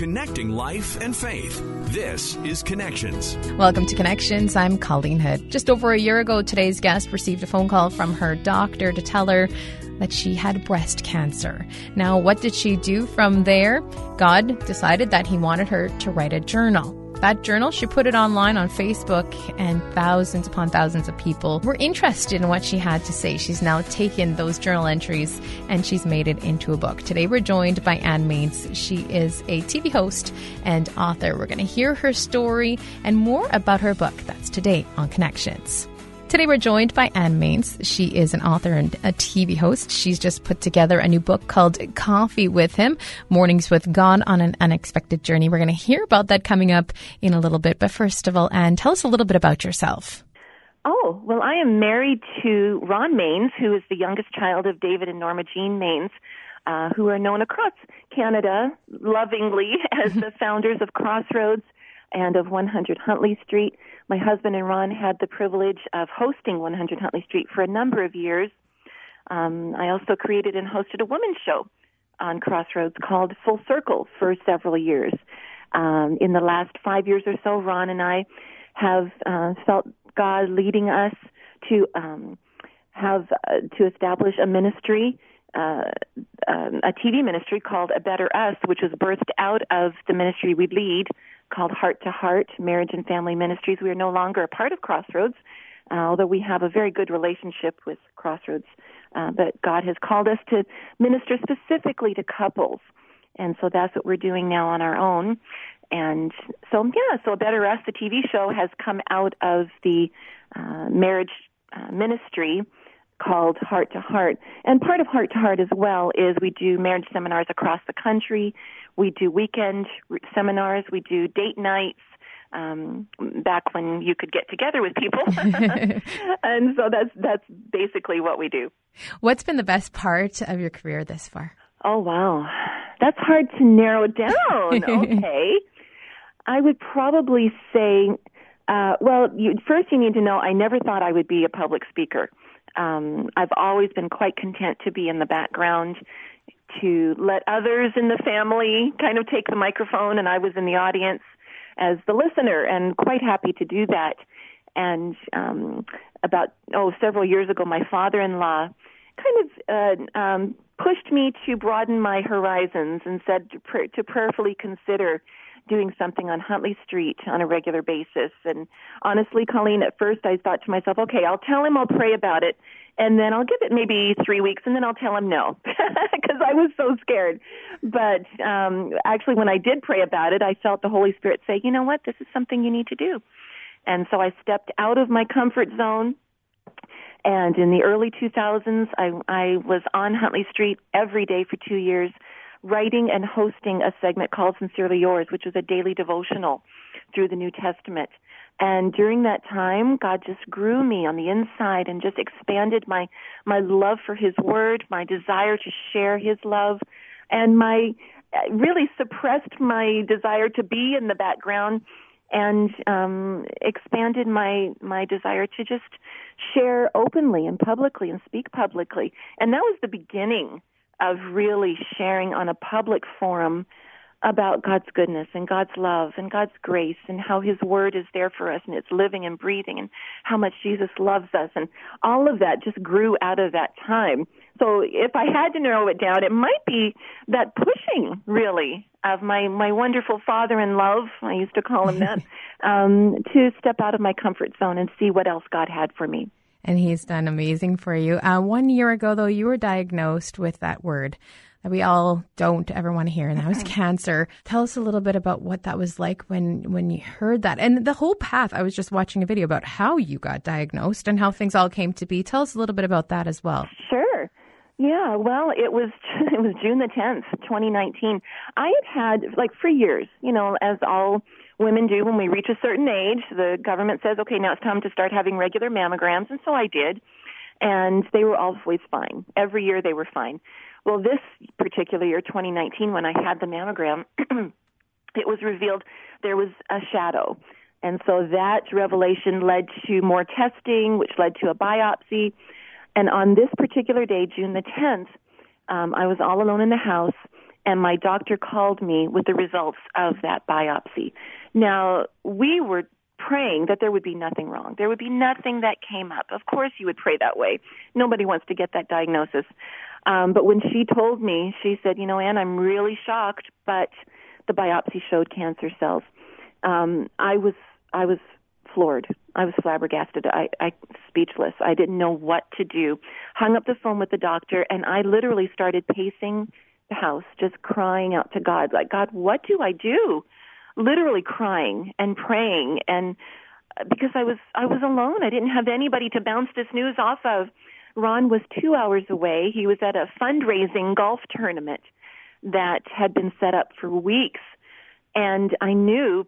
Connecting life and faith. This is Connections. Welcome to Connections. I'm Colleen Hood. Just over a year ago, today's guest received a phone call from her doctor to tell her that she had breast cancer. Now, what did she do from there? God decided that He wanted her to write a journal. That journal, she put it online on Facebook, and thousands upon thousands of people were interested in what she had to say. She's now taken those journal entries and she's made it into a book. Today, we're joined by Ann Mainse. She is a TV host and author. We're going to hear her story and more about her book. That's today on Connections. Today we're joined by Ann Mainse. She is an author and a TV host. She's just put together a new book called Coffee with Him, Mornings with God on an Unexpected Journey. We're going to hear about that coming up in a little bit. But first of all, Ann, tell us a little bit about yourself. Oh, well, I am married to Ron Mainse, who is the youngest child of David and Norma Jean Mainse, uh, who are known across Canada lovingly as the founders of Crossroads and of 100 Huntley Street. My husband and Ron had the privilege of hosting 100 Huntley Street for a number of years. Um, I also created and hosted a women's show on Crossroads called Full Circle for several years. Um, in the last five years or so, Ron and I have uh, felt God leading us to um, have uh, to establish a ministry, uh, um, a TV ministry called A Better Us, which was birthed out of the ministry we lead called Heart to Heart Marriage and Family Ministries. We are no longer a part of Crossroads, uh, although we have a very good relationship with Crossroads. Uh, but God has called us to minister specifically to couples. And so that's what we're doing now on our own. And so, yeah, so Better Us, the TV show, has come out of the uh, marriage uh, ministry called Heart to Heart. And part of Heart to Heart as well is we do marriage seminars across the country. We do weekend seminars. We do date nights. Um, back when you could get together with people, and so that's that's basically what we do. What's been the best part of your career this far? Oh wow, that's hard to narrow down. okay, I would probably say, uh, well, you, first you need to know I never thought I would be a public speaker. Um, I've always been quite content to be in the background, to let others in the family kind of take the microphone, and I was in the audience as the listener, and quite happy to do that. And um, about oh, several years ago, my father-in-law kind of uh, um, pushed me to broaden my horizons and said to, pr- to prayerfully consider doing something on Huntley Street on a regular basis. And honestly, Colleen, at first I thought to myself, okay, I'll tell him I'll pray about it, and then I'll give it maybe three weeks, and then I'll tell him no, because I was so scared. But um, actually, when I did pray about it, I felt the Holy Spirit say, you know what, this is something you need to do. And so I stepped out of my comfort zone. And in the early 2000s, I, I was on Huntley Street every day for two years writing and hosting a segment called Sincerely Yours, which was a daily devotional through the New Testament. And during that time, God just grew me on the inside and just expanded my, my love for His Word, my desire to share His love, and my, really suppressed my desire to be in the background and um, expanded my my desire to just share openly and publicly and speak publicly. And that was the beginning of really sharing on a public forum about God's goodness and God's love and God's grace and how His Word is there for us and it's living and breathing and how much Jesus loves us and all of that just grew out of that time. So if I had to narrow it down, it might be that pushing really of my, my wonderful father in love, I used to call him that, um, to step out of my comfort zone and see what else God had for me and he's done amazing for you. Uh, one year ago, though, you were diagnosed with that word that we all don't ever want to hear, and that was cancer. Tell us a little bit about what that was like when when you heard that, and the whole path. I was just watching a video about how you got diagnosed and how things all came to be. Tell us a little bit about that as well. Sure. Yeah, well, it was it was June the 10th, 2019. I had had like for years, you know, as all women do when we reach a certain age. The government says, okay, now it's time to start having regular mammograms, and so I did. And they were always fine. Every year they were fine. Well, this particular year, 2019, when I had the mammogram, it was revealed there was a shadow. And so that revelation led to more testing, which led to a biopsy. And on this particular day, June the 10th, um, I was all alone in the house and my doctor called me with the results of that biopsy. Now, we were praying that there would be nothing wrong. There would be nothing that came up. Of course, you would pray that way. Nobody wants to get that diagnosis. Um, but when she told me, she said, "You know, Ann, I'm really shocked, but the biopsy showed cancer cells." Um, I was, I was floored. I was flabbergasted. I, I speechless. I didn't know what to do. Hung up the phone with the doctor, and I literally started pacing the house, just crying out to God, like, God, what do I do? Literally crying and praying, and uh, because I was I was alone. I didn't have anybody to bounce this news off of. Ron was two hours away. He was at a fundraising golf tournament that had been set up for weeks, and I knew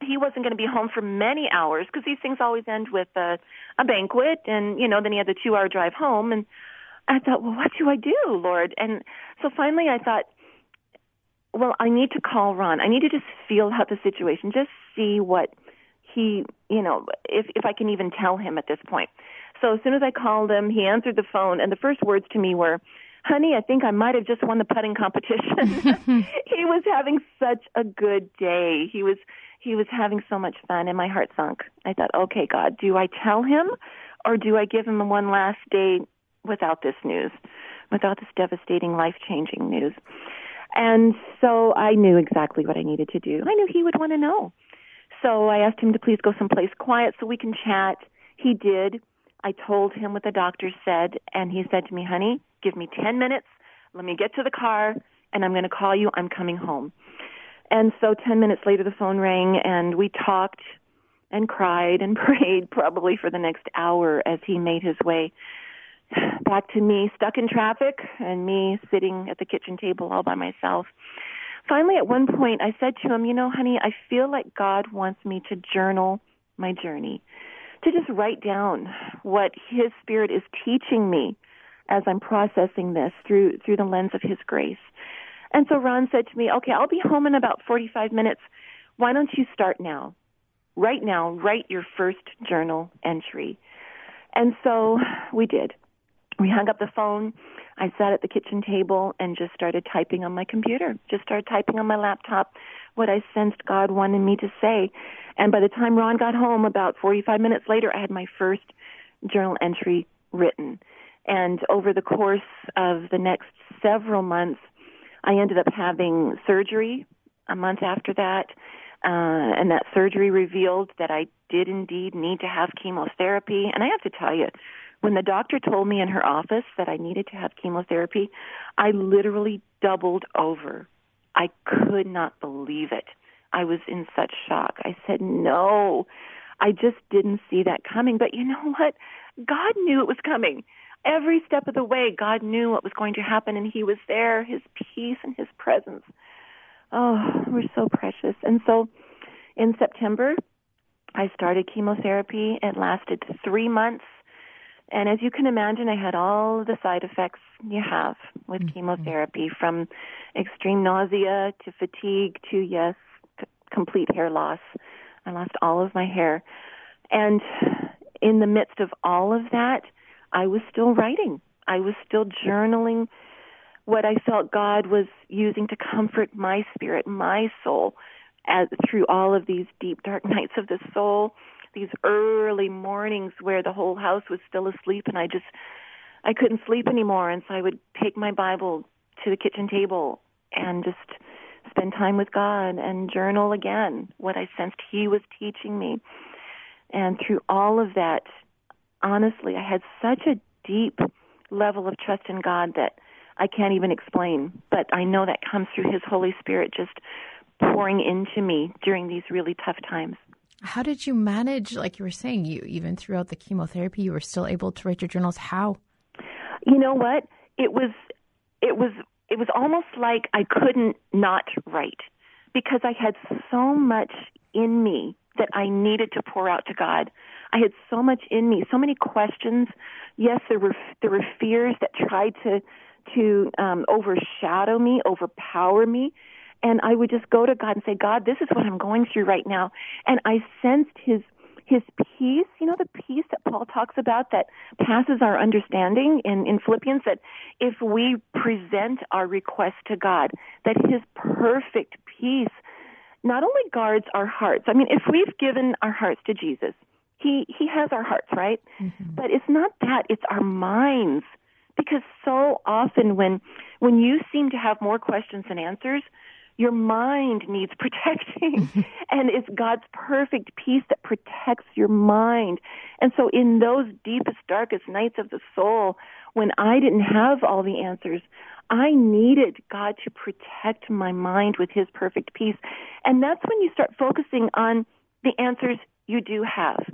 he wasn't going to be home for many hours because these things always end with a, a banquet and you know then he had the two hour drive home and i thought well what do i do lord and so finally i thought well i need to call ron i need to just feel out the situation just see what he you know if if i can even tell him at this point so as soon as i called him he answered the phone and the first words to me were honey, I think I might have just won the putting competition. he was having such a good day. He was he was having so much fun and my heart sunk. I thought, okay, God, do I tell him or do I give him one last day without this news, without this devastating, life changing news? And so I knew exactly what I needed to do. I knew he would want to know. So I asked him to please go someplace quiet so we can chat. He did. I told him what the doctor said, and he said to me, honey, give me 10 minutes. Let me get to the car, and I'm going to call you. I'm coming home. And so 10 minutes later, the phone rang and we talked and cried and prayed probably for the next hour as he made his way back to me stuck in traffic and me sitting at the kitchen table all by myself. Finally, at one point, I said to him, you know, honey, I feel like God wants me to journal my journey, to just write down what his spirit is teaching me as I'm processing this through, through the lens of his grace. And so Ron said to me, okay, I'll be home in about 45 minutes. Why don't you start now? Right now, write your first journal entry. And so we did. We hung up the phone. I sat at the kitchen table and just started typing on my computer, just started typing on my laptop what I sensed God wanted me to say. And by the time Ron got home, about 45 minutes later, I had my first journal entry written. And over the course of the next several months, I ended up having surgery a month after that, uh, and that surgery revealed that I did indeed need to have chemotherapy. And I have to tell you, when the doctor told me in her office that I needed to have chemotherapy, I literally doubled over. I could not believe it. I was in such shock. I said, no, I just didn't see that coming. But you know what? God knew it was coming every step of the way, God knew what was going to happen and He was there, His peace and His presence. Oh, we're so precious. And so in September, I started chemotherapy. It lasted three months. And as you can imagine, I had all the side effects you have with mm-hmm. chemotherapy from extreme nausea to fatigue to, yes, c- complete hair loss. I lost all of my hair. And in the midst of all of that, I was still writing. I was still journaling what I felt God was using to comfort my spirit, my soul, as through all of these deep dark nights of the soul, these early mornings where the whole house was still asleep and I just I couldn't sleep anymore and so I would take my Bible to the kitchen table and just spend time with God and journal again what I sensed he was teaching me. And through all of that, honestly, I had such a deep level of trust in God that I can't even explain. But I know that comes through His Holy Spirit just pouring into me during these really tough times. How did you manage, like you were saying, you even throughout the chemotherapy, you were still able to write your journals? How? You know what? It was, it was, it was almost like I couldn't not write because I had so much in me that I needed to pour out to God. I had so much in me, so many questions. Yes, there were there were fears that tried to to um, overshadow me, overpower me, and I would just go to God and say, God, this is what I'm going through right now, and I sensed His his peace, you know, the peace that Paul talks about that passes our understanding in, in Philippians, that if we present our request to God, that his perfect peace not only guards our hearts. I mean, if we've given our hearts to Jesus, he, he has our hearts, right? Mm-hmm. But it's not that, it's our minds. Because so often when, when you seem to have more questions than answers, your mind needs protecting. and it's God's perfect peace that protects your mind. And so in those deepest, darkest nights of the soul, when I didn't have all the answers, I needed God to protect my mind with His perfect peace. And that's when you start focusing on the answers you do have.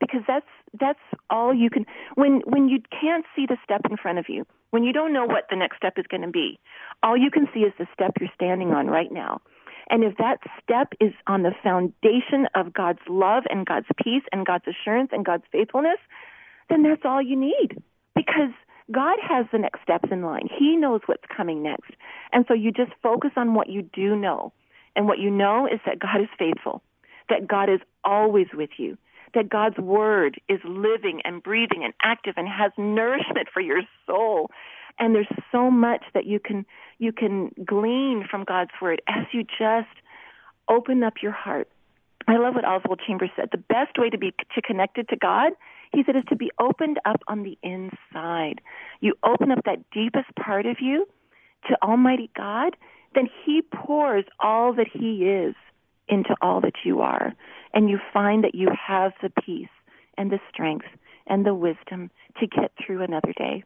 Because that's that's all you can when when you can't see the step in front of you, when you don't know what the next step is going to be, all you can see is the step you're standing on right now. And if that step is on the foundation of God's love and God's peace and God's assurance and God's faithfulness, then that's all you need. Because God has the next steps in line. He knows what's coming next. And so you just focus on what you do know. And what you know is that God is faithful, that God is always with you, that God's word is living and breathing and active and has nourishment for your soul. And there's so much that you can you can glean from God's word as you just open up your heart. I love what Oswald Chambers said. The best way to be to connected to God, he said, is to be opened up on the inside. You open up that deepest part of you to Almighty God, then He pours all that He is into all that you are. And you find that you have the peace and the strength and the wisdom to get through another day.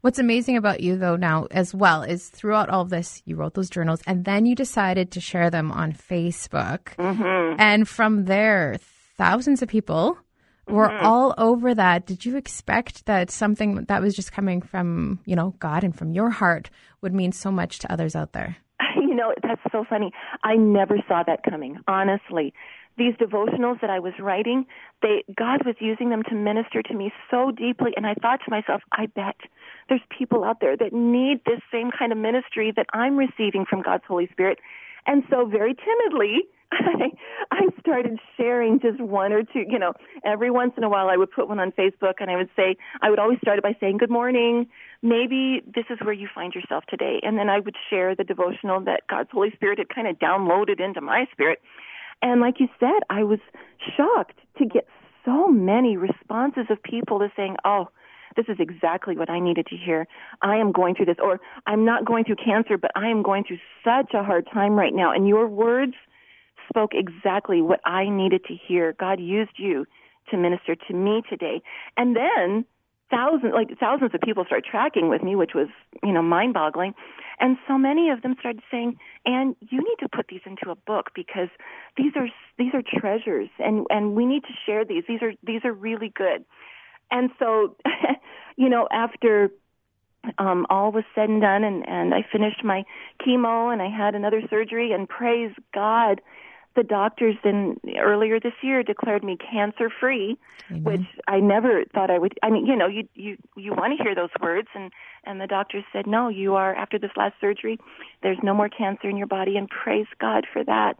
What's amazing about you, though, now as well, is throughout all this, you wrote those journals and then you decided to share them on Facebook. Mm-hmm. And from there, thousands of people were mm-hmm. all over that. Did you expect that something that was just coming from, you know, God and from your heart would mean so much to others out there? Know, that's so funny. I never saw that coming, honestly these devotionals that I was writing, they God was using them to minister to me so deeply and I thought to myself, I bet there's people out there that need this same kind of ministry that I'm receiving from God's Holy Spirit. And so very timidly, I, I started sharing just one or two, you know, every once in a while I would put one on Facebook and I would say, I would always start it by saying, good morning. Maybe this is where you find yourself today. And then I would share the devotional that God's Holy Spirit had kind of downloaded into my spirit. And like you said, I was shocked to get so many responses of people to saying, oh, this is exactly what I needed to hear. I am going through this, or I'm not going through cancer, but I am going through such a hard time right now. And your words spoke exactly what I needed to hear. God used you to minister to me today. And then thousands, like thousands of people started tracking with me, which was, you know, mind boggling. And so many of them started saying, "And you need to put these into a book because these are these are treasures, and and we need to share these. These are these are really good." And so, you know, after um, all was said and done, and and I finished my chemo, and I had another surgery, and praise God, the doctors in earlier this year declared me cancer free, which I never thought I would. I mean, you know, you you you want to hear those words, and and the doctors said, no, you are after this last surgery. There's no more cancer in your body, and praise God for that.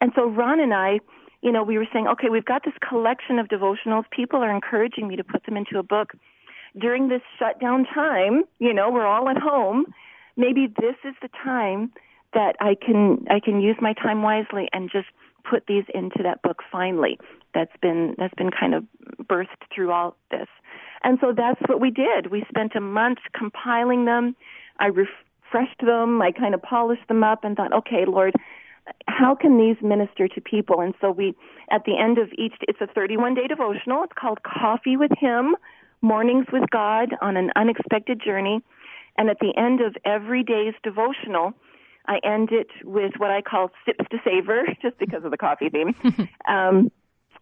And so Ron and I, you know, we were saying, okay, we've got this collection of devotionals. People are encouraging me to put them into a book during this shutdown time. You know, we're all at home. Maybe this is the time that I can I can use my time wisely and just put these into that book finally. That's been that's been kind of birthed through all this. And so that's what we did. We spent a month compiling them. I refreshed them. I kind of polished them up and thought, okay, Lord, how can these minister to people? And so we, at the end of each, it's a 31 day devotional. It's called Coffee with Him, Mornings with God on an Unexpected Journey. And at the end of every day's devotional, I end it with what I call sips to savor, just because of the coffee theme, um,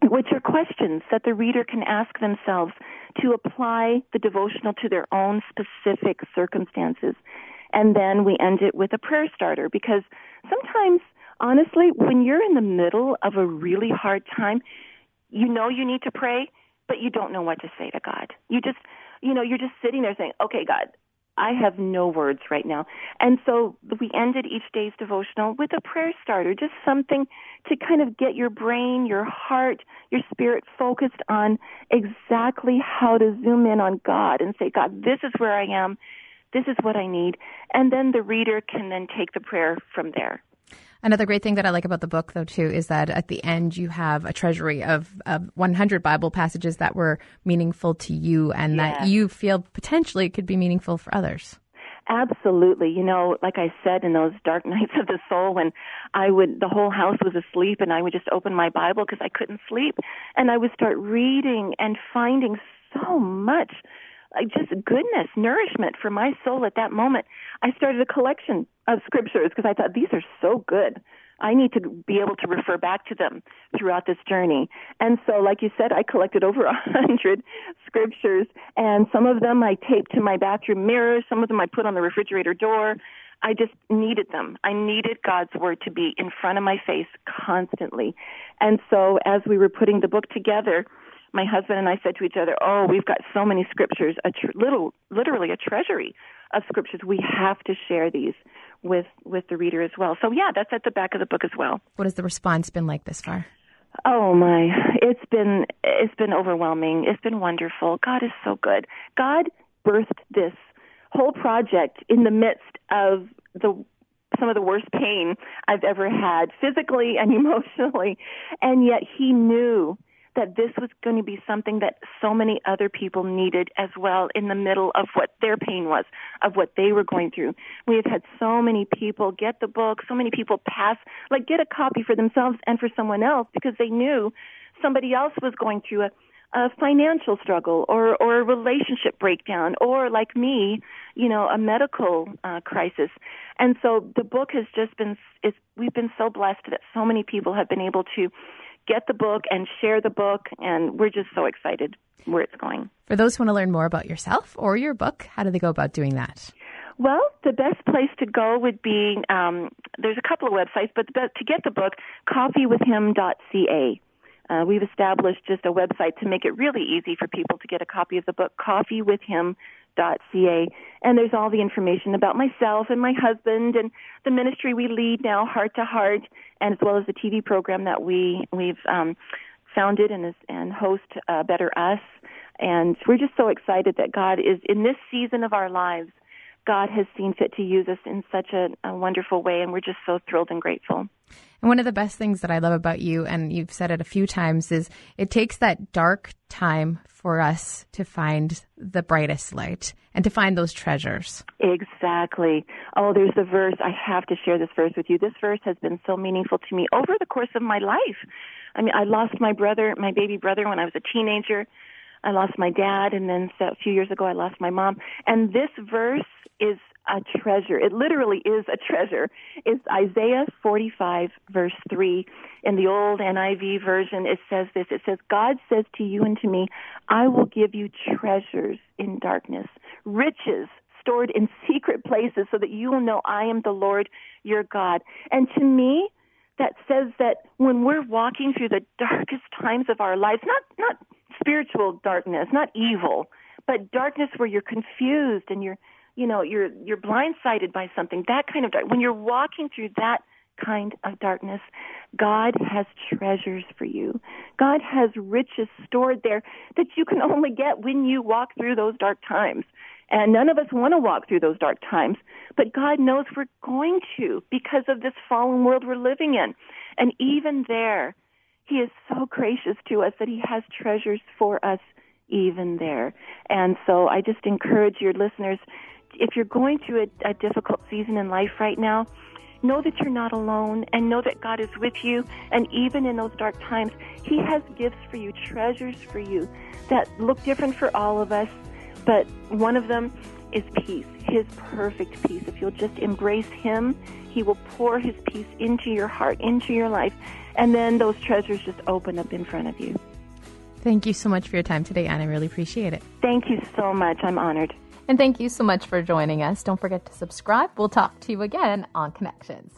which are questions that the reader can ask themselves to apply the devotional to their own specific circumstances. And then we end it with a prayer starter because sometimes, honestly, when you're in the middle of a really hard time, you know you need to pray, but you don't know what to say to God. You just, you know, you're just sitting there saying, okay, God, I have no words right now. And so we ended each day's devotional with a prayer starter, just something to kind of get your brain, your heart, your spirit focused on exactly how to zoom in on God and say, God, this is where I am. This is what I need. And then the reader can then take the prayer from there. Another great thing that I like about the book, though, too, is that at the end you have a treasury of, of 100 Bible passages that were meaningful to you and that you feel potentially could be meaningful for others. Absolutely. You know, like I said, in those dark nights of the soul when I would, the whole house was asleep and I would just open my Bible because I couldn't sleep and I would start reading and finding so much just goodness, nourishment for my soul at that moment. I started a collection of scriptures because I thought these are so good. I need to be able to refer back to them throughout this journey. And so, like you said, I collected over a hundred scriptures, and some of them I taped to my bathroom mirror. Some of them I put on the refrigerator door. I just needed them. I needed God's word to be in front of my face constantly. And so, as we were putting the book together, my husband and I said to each other, "Oh, we've got so many scriptures, a tr- little, literally a treasury of scriptures. We have to share these with with the reader as well." So yeah, that's at the back of the book as well. What has the response been like this far? Oh my, it's been it's been overwhelming. It's been wonderful. God is so good. God birthed this whole project in the midst of the some of the worst pain I've ever had physically and emotionally. And yet he knew that this was going to be something that so many other people needed as well in the middle of what their pain was, of what they were going through. We have had so many people get the book, so many people pass, like get a copy for themselves and for someone else because they knew somebody else was going through a a financial struggle or or a relationship breakdown or like me you know a medical uh, crisis and so the book has just been it's we've been so blessed that so many people have been able to get the book and share the book. And we're just so excited where it's going. For those who want to learn more about yourself or your book, how do they go about doing that? Well, the best place to go would be um, there's a couple of websites, but the, to get the book, coffeewithhim.ca. Uh, we've established just a website to make it really easy for people to get a copy of the book, coffeewithhim.ca. Ca, and there's all the information about myself and my husband and the ministry we lead now, Heart to Heart, and as well as the TV program that we we've um, founded and is, and host uh, Better Us. And we're just so excited that God is in this season of our lives. God has seen fit to use us in such a, a wonderful way, and we're just so thrilled and grateful. And one of the best things that I love about you, and you've said it a few times, is it takes that dark time for us to find the brightest light and to find those treasures. Exactly. Oh, there's a verse. I have to share this verse with you. This verse has been so meaningful to me over the course of my life. I mean, I lost my brother, my baby brother, when I was a teenager. I lost my dad, and then so a few years ago, I lost my mom. And this verse is a treasure. It literally is a treasure. It's Isaiah 45 verse 3. In the old NIV version, it says this. It says, God says to you and to me, I will give you treasures in darkness, riches stored in secret places so that you will know I am the Lord your God. And to me, that says that when we're walking through the darkest times of our lives, not, not spiritual darkness, not evil, but darkness where you're confused and you're you know you're you're blindsided by something. That kind of dark when you're walking through that kind of darkness god has treasures for you. God has riches stored there that you can only get when you walk through those dark times. And none of us want to walk through those dark times but god knows we're going to because of this fallen world we're living in. And even there he is so gracious to us that he has treasures for us even there. And so I just encourage your listeners if you're going through a, a difficult season in life right now, know that you're not alone and know that God is with you. And even in those dark times, He has gifts for you, treasures for you that look different for all of us. But one of them is peace, His perfect peace. If you'll just embrace Him, He will pour His peace into your heart, into your life. And then those treasures just open up in front of you. Thank you so much for your time today, Ann. I really appreciate it. Thank you so much. I'm honored. And thank you so much for joining us. Don't forget to subscribe. We'll talk to you again on Connections.